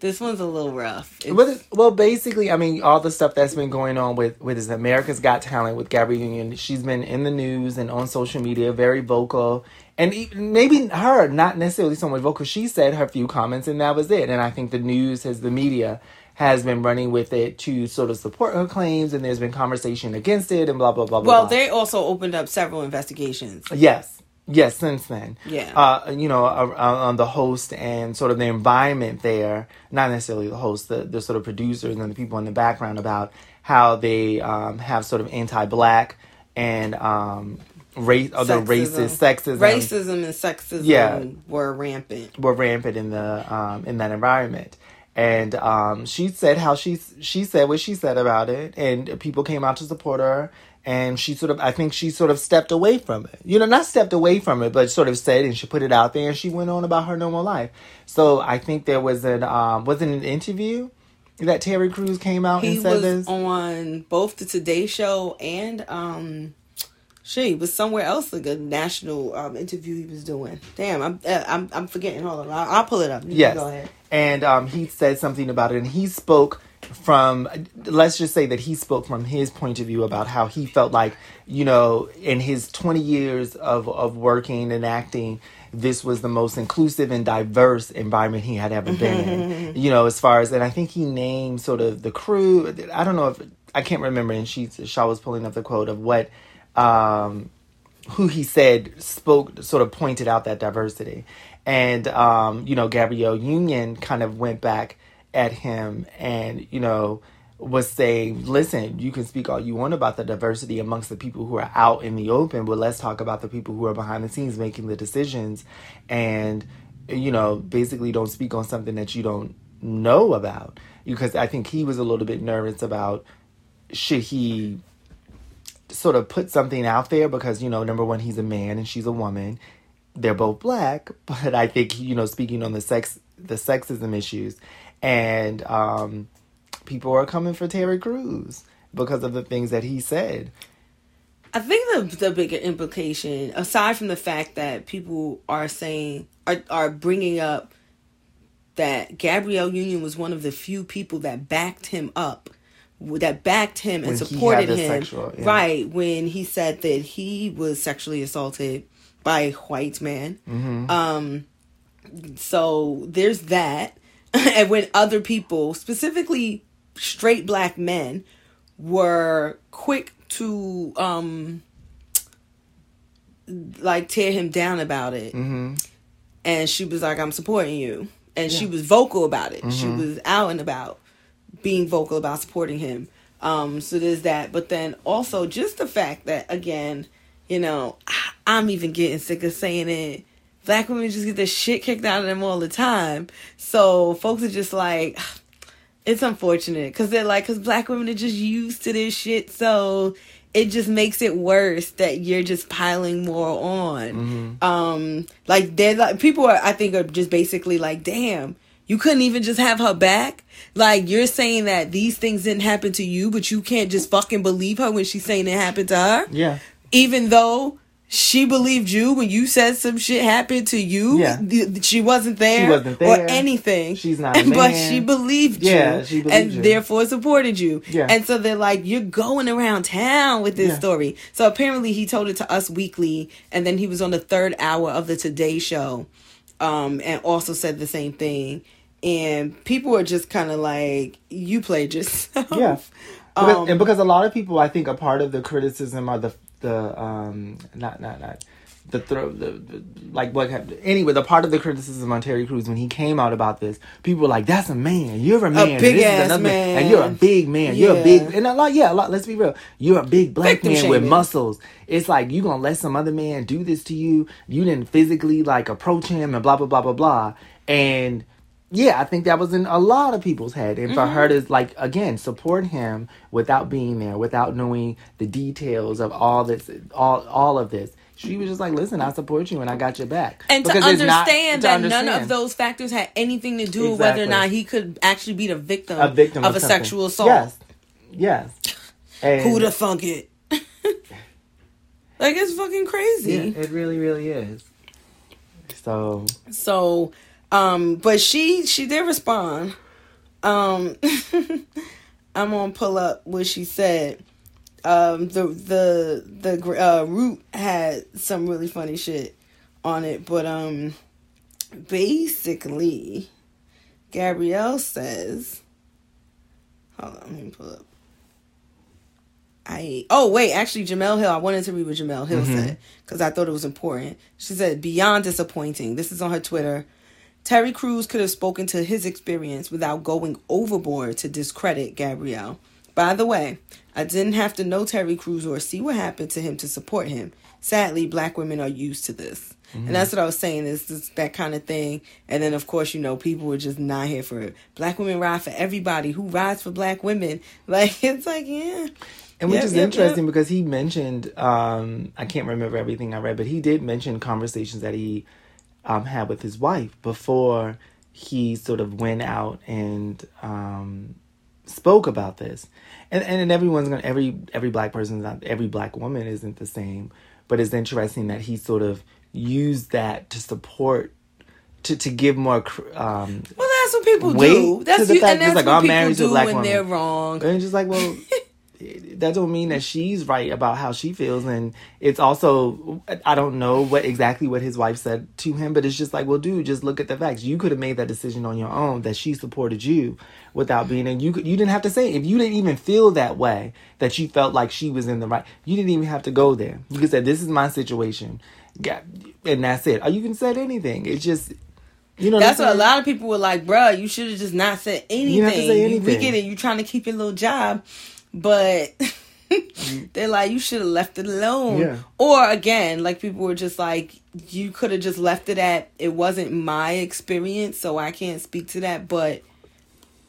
A: This one's a little rough.
B: Well, well, basically, I mean, all the stuff that's been going on with with is America's Got Talent with Gabrielle Union. She's been in the news and on social media, very vocal, and even, maybe her not necessarily so much vocal. She said her few comments, and that was it. And I think the news has the media has been running with it to sort of support her claims, and there's been conversation against it, and blah blah blah blah.
A: well,
B: blah.
A: they also opened up several investigations.
B: Yes. Yes, since then.
A: Yeah.
B: Uh, you know, uh, uh, on the host and sort of the environment there, not necessarily the host, the, the sort of producers and the people in the background about how they um, have sort of anti-black and um, race, other racist, sexism,
A: Racism and sexism
B: Yeah.
A: were rampant.
B: were rampant in the um, in that environment. And um, she said how she she said what she said about it, and people came out to support her. And she sort of, I think she sort of stepped away from it. You know, not stepped away from it, but sort of said, and she put it out there, and she went on about her normal life. So I think there was an um, was it an interview that Terry Crews came out
A: He
B: and said
A: was
B: this.
A: on both the Today Show and um, she was somewhere else like a national um interview he was doing. Damn, I'm uh, I'm I'm forgetting. Hold on, I'll, I'll pull it up. You
B: Yes.
A: go ahead.
B: And um, he said something about it, and he spoke from let's just say that he spoke from his point of view about how he felt like you know in his 20 years of of working and acting this was the most inclusive and diverse environment he had ever [LAUGHS] been in you know as far as and i think he named sort of the crew i don't know if i can't remember and she shaw was pulling up the quote of what um who he said spoke sort of pointed out that diversity and um you know gabrielle union kind of went back at him and, you know, was saying, listen, you can speak all you want about the diversity amongst the people who are out in the open, but let's talk about the people who are behind the scenes making the decisions and, you know, basically don't speak on something that you don't know about. Because I think he was a little bit nervous about should he sort of put something out there because, you know, number one, he's a man and she's a woman. They're both black, [LAUGHS] but I think, you know, speaking on the sex the sexism issues and um, people are coming for Terry Crews because of the things that he said.
A: I think the the bigger implication, aside from the fact that people are saying are are bringing up that Gabrielle Union was one of the few people that backed him up, that backed him when and supported him, sexual, yeah. right when he said that he was sexually assaulted by a white man. Mm-hmm. Um, so there's that. [LAUGHS] and when other people, specifically straight black men, were quick to um like tear him down about it. Mm-hmm. And she was like, I'm supporting you. And yeah. she was vocal about it. Mm-hmm. She was out and about being vocal about supporting him. Um, so there's that. But then also just the fact that, again, you know, I'm even getting sick of saying it black women just get the shit kicked out of them all the time. So folks are just like, [SIGHS] it's unfortunate because they're like, because black women are just used to this shit. So it just makes it worse that you're just piling more on. Mm-hmm. Um, like they're like people are, I think, are just basically like, damn. You couldn't even just have her back. Like you're saying that these things didn't happen to you, but you can't just fucking believe her when she's saying it happened to her.
B: Yeah.
A: Even though she believed you when you said some shit happened to you.
B: Yeah.
A: She wasn't there,
B: she wasn't there.
A: or anything.
B: She's not [LAUGHS]
A: But she believed you.
B: Yeah, she believed
A: and
B: you.
A: therefore supported you.
B: Yeah.
A: And so they're like, you're going around town with this yeah. story. So apparently he told it to Us Weekly and then he was on the third hour of the Today show um, and also said the same thing. And people are just kind of like, you played yourself.
B: Yeah. [LAUGHS] Because, um, and because a lot of people, I think, a part of the criticism are the the um not not not the throw the, the, like what anyway the part of the criticism on Terry Crews when he came out about this people were like that's a man you're a man
A: a big ass man. man.
B: and you're a big man yeah. you're a big and a lot yeah a lot let's be real you're a big black Victim man shaming. with muscles it's like you gonna let some other man do this to you you didn't physically like approach him and blah blah blah blah blah and yeah, I think that was in a lot of people's head. And mm-hmm. for her to like again support him without being there, without knowing the details of all this all all of this. She was just like, "Listen, I support you, and I got your back."
A: And because to understand not, that understand. none of those factors had anything to do exactly. with whether or not he could actually be the victim,
B: a victim
A: of,
B: of
A: a
B: something.
A: sexual assault.
B: Yes, yes.
A: And Who the fuck it? [LAUGHS] like it's fucking crazy.
B: Yeah, it really, really is. So,
A: so um, but she she did respond. Um, [LAUGHS] I'm gonna pull up what she said. Um, the the the uh, Root had some really funny shit on it, but um, basically, Gabrielle says, "Hold on, let me pull up." I oh wait, actually Jemele Hill. I wanted to read what Jemele Hill mm-hmm. said because I thought it was important. She said, "Beyond disappointing." This is on her Twitter. Terry Crews could have spoken to his experience without going overboard to discredit Gabrielle. By the way, I didn't have to know Terry Crews or see what happened to him to support him. Sadly, black women are used to this. Mm-hmm. And that's what I was saying is this, that kind of thing. And then, of course, you know, people were just not here for it. Black women ride for everybody. Who rides for black women? [LAUGHS] Like, it's like, yeah.
B: And which yep, is yep, interesting yep. because he mentioned, um, I can't remember everything I read, but he did mention conversations that he um, had with his wife before he sort of went out and um, spoke about this. And, and everyone's gonna every every black person's not every black woman isn't the same, but it's interesting that he sort of used that to support to to give more um,
A: well that's what people do. That's
B: to the
A: you,
B: fact
A: and that's
B: it's like,
A: what
B: I'm married to a black
A: when
B: woman.
A: they're wrong.
B: And it's just like, well, [LAUGHS] that don't mean that she's right about how she feels, and it's also I don't know what exactly what his wife said to him, but it's just like, well, dude, just look at the facts. You could have made that decision on your own that she supported you without being, and you could, you didn't have to say it. if you didn't even feel that way that you felt like she was in the right. You didn't even have to go there. You could say, this is my situation, and that's it. Or you can say anything. It's just. You know,
A: That's
B: what
A: what a lot of people were like, bruh, you should have just not said anything.
B: didn't have to say
A: You-
B: anything.
A: We get it. You trying to keep your little job, but mm. [LAUGHS] they're like, you should have left it alone.
B: Yeah.
A: Or again, like people were just like, you could have just left it at, it wasn't my experience, so I can't speak to that, but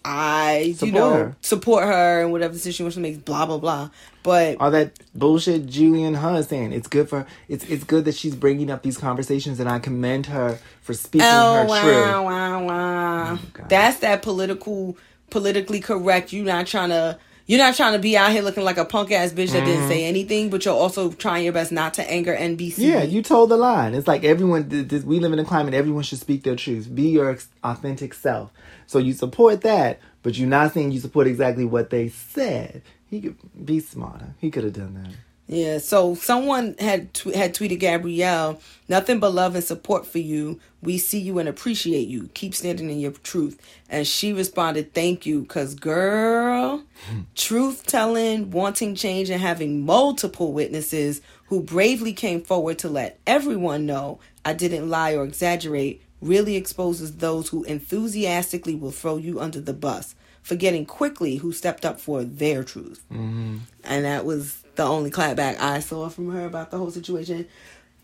A: I, you know,
B: her.
A: support her and whatever decision she makes, blah, blah, blah. But
B: all that bullshit Julian Huh is saying. It's good for it's it's good that she's bringing up these conversations, and I commend her for speaking
A: Oh
B: her
A: wow,
B: truth.
A: wow, wow!
B: Oh,
A: That's that political, politically correct. You're not trying to. You're not trying to be out here looking like a punk ass bitch that didn't say anything, but you're also trying your best not to anger NBC.
B: Mm-hmm. Yeah, you told the line. It's like everyone. We live in a climate. Everyone should speak their truth. Be your ex- authentic self. So you support that, but you're not saying you support exactly what they said. He could be smarter. He could have done that.
A: Yeah, so someone had tw- had tweeted Gabrielle, nothing but love and support for you. We see you and appreciate you. Keep standing in your truth. And she responded, "Thank you, cause girl, hmm. truth telling, wanting change, and having multiple witnesses who bravely came forward to let everyone know I didn't lie or exaggerate." Really exposes those who enthusiastically will throw you under the bus, forgetting quickly who stepped up for their truth mm-hmm. and that was the only clapback I saw from her about the whole situation.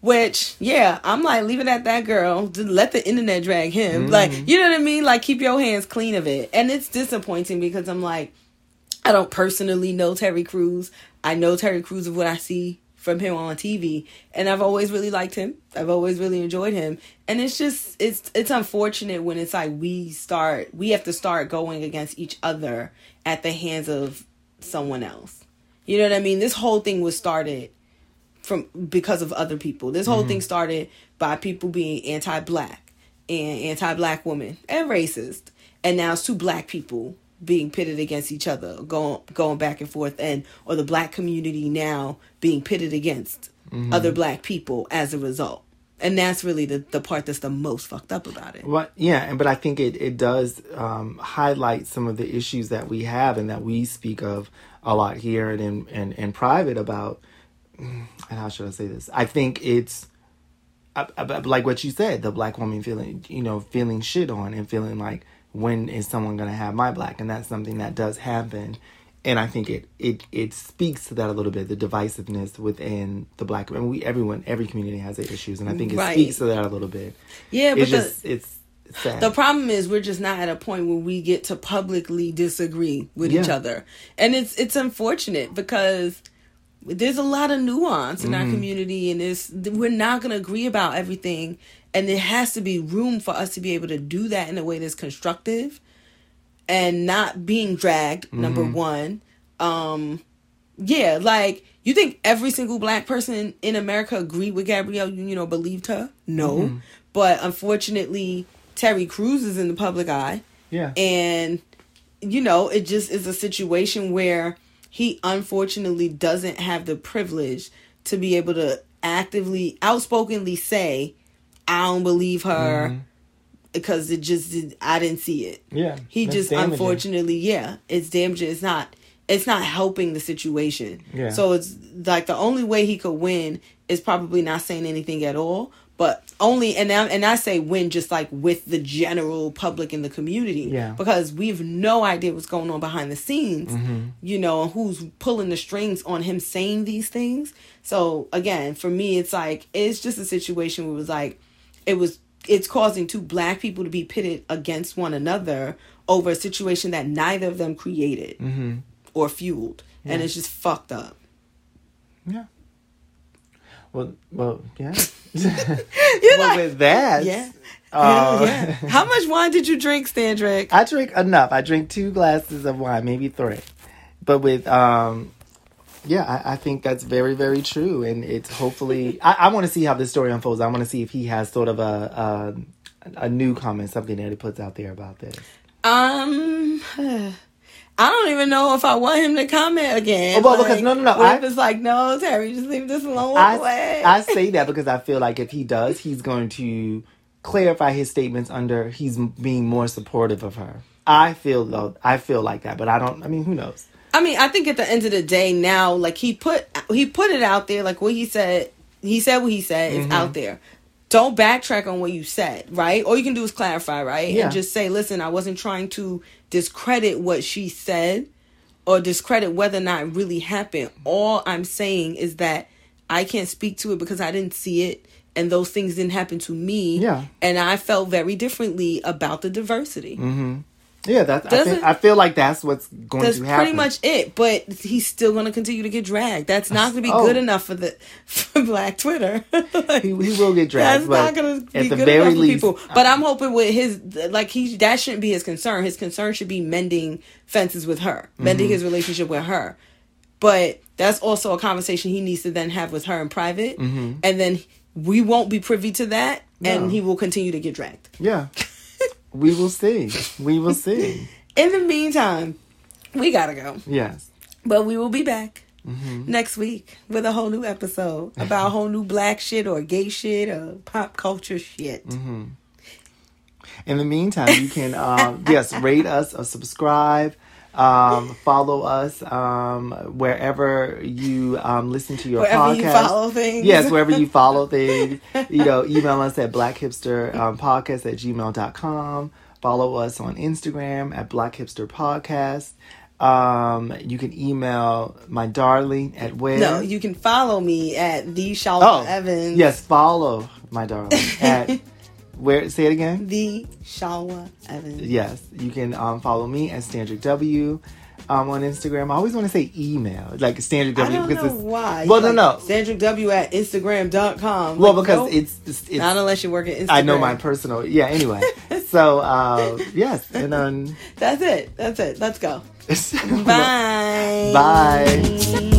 A: Which, yeah, I'm like, leave it at that girl. Just let the internet drag him. Mm-hmm. Like, you know what I mean? Like, keep your hands clean of it. And it's disappointing because I'm like, I don't personally know Terry Crews. I know Terry Crews of what I see from him on TV, and I've always really liked him. I've always really enjoyed him, and it's just it's it's unfortunate when it's like we start we have to start going against each other at the hands of someone else. You know what I mean? This whole thing was started from because of other people. This whole mm-hmm. thing started by people being anti-black and anti-black women and racist, and now it's two black people being pitted against each other, going going back and forth, and or the black community now being pitted against mm-hmm. other black people as a result. And that's really the, the part that's the most fucked up about it.
B: Well, yeah, and but I think it it does um, highlight some of the issues that we have and that we speak of a lot here and in and, in private about. And how should I say this? I think it's I- I- like what you said, the black woman feeling you know feeling shit on and feeling like when is someone gonna have my black, and that's something that does happen. And I think it it it speaks to that a little bit, the divisiveness within the black. And we everyone every community has their issues, and I think it
A: Right.
B: speaks to that a little bit.
A: Yeah, but
B: it's
A: the,
B: just it's sad.
A: The problem is we're just not at a point where we get to publicly disagree with each other. And it's it's unfortunate because there's a lot of nuance in our
B: Mm-hmm.
A: community and it's we're not going to agree about everything and there has to be room for us to be able to do that in a way that's constructive and not being dragged number
B: Mm-hmm.
A: 1 um yeah like you think every single black person in america agreed with gabrielle you know believed her no
B: Mm-hmm.
A: but unfortunately terry Crews is in the public eye
B: yeah.
A: and you know it just is a situation where he unfortunately doesn't have the privilege to be able to actively outspokenly say i don't believe her mm-hmm. because it just did, i didn't see it
B: Yeah,
A: he just
B: damaging.
A: unfortunately yeah it's damaging it's not it's not helping the situation
B: Yeah.
A: so it's like the only way he could win is probably not saying anything at all but only and I, and I say when just like with the general public in the community
B: Yeah.
A: because we have no idea what's going on behind the scenes
B: Mm-hmm.
A: you know and who's pulling the strings on him saying these things so again for me it's like it's just a situation where it was like it was it's causing two black people to be pitted against one another over a situation that neither of them created
B: Mm-hmm.
A: or fueled and it's just fucked up
B: Yeah. Well, well, yeah. [LAUGHS]
A: You're
B: well,
A: like,
B: with that,
A: yeah.
B: uh,
A: yeah. How much wine did you drink, Standrick?
B: I drink enough. I drink two glasses of wine, maybe three. But with um, yeah, I, I think that's very, very true, and it's hopefully. [LAUGHS] I, I want to see how this story unfolds. I want to see if he has sort of a, a new comment, something that he puts out there about this?
A: Um, [SIGHS] I don't even know if I want him to comment again.
B: Oh, well, because- no, no, no,
A: What
B: I-
A: if it's like, no, Terry, just leave this alone.
B: I. I say that because I feel like if he does, he's going to clarify his statements under he's being more supportive of her. I feel though, I feel like that, but I don't. I mean, who knows?
A: I mean, I think at the end of the day, now, like he put he put it out there, like what he said. He said what he said.
B: Mm-hmm.
A: It's out there. Don't backtrack on what you said, right? All you can do is clarify, right?
B: Yeah.
A: And just say, listen, I wasn't trying to discredit what she said or discredit whether or not it really happened. All I'm saying is that I can't speak to it because I didn't see it and those things didn't happen to me.
B: Yeah.
A: And I felt very differently about the diversity. Mm-hmm.
B: Yeah, that's. I, think, I feel like that's what's going
A: That's
B: to happen.
A: That's pretty much it. But he's still going to continue to get dragged. That's not going to be [LAUGHS]
B: Oh.
A: good enough for the [LAUGHS] for Black Twitter. [LAUGHS]
B: He, he will get dragged.
A: That's
B: but
A: not going to be good enough for people. But I'm hoping with his like he that shouldn't be his concern. His concern should be mending fences with her, mending
B: Mm-hmm.
A: his relationship with her. But that's also a conversation he needs to then have with her in private,
B: Mm-hmm.
A: and then we won't be privy to that,
B: No.
A: and he will continue to get dragged.
B: yeah, we will see. We will see. [LAUGHS]
A: In the meantime, we gotta go.
B: Yes.
A: But we will be back
B: Mm-hmm.
A: next week with a whole new episode about a whole new black shit or gay shit or pop culture shit.
B: Mm-hmm. In the meantime, you can um, [LAUGHS] yes rate us or subscribe. Um, follow us um, wherever you um, listen to your
A: Wherever
B: podcast.
A: you follow things.
B: Yes, wherever you follow [LAUGHS] things. You know, email us at blackhipster um, podcast at gmail.com. Follow us on Instagram at Black Hipster Podcast. Um, you can email my darling at where?
A: No, you can follow me at the Shalva
B: oh,
A: Evans.
B: Yes, follow my darling at [LAUGHS] where? Say it again.
A: The Shalwa Evans.
B: Yes, you can um, follow me at Standrick W um, on Instagram. I always want to say email, like Standrick
A: I
B: W,
A: don't
B: because
A: know
B: it's
A: why.
B: well, no, no.
A: Standrick W at Instagram.com.
B: well
A: Like,
B: because
A: nope.
B: it's, it's, it's
A: not unless you work at Instagram.
B: I know my personal. Yeah. Anyway, [LAUGHS] so uh, yes, and then
A: That's it. That's it. Let's go. [LAUGHS] Bye.
B: Bye.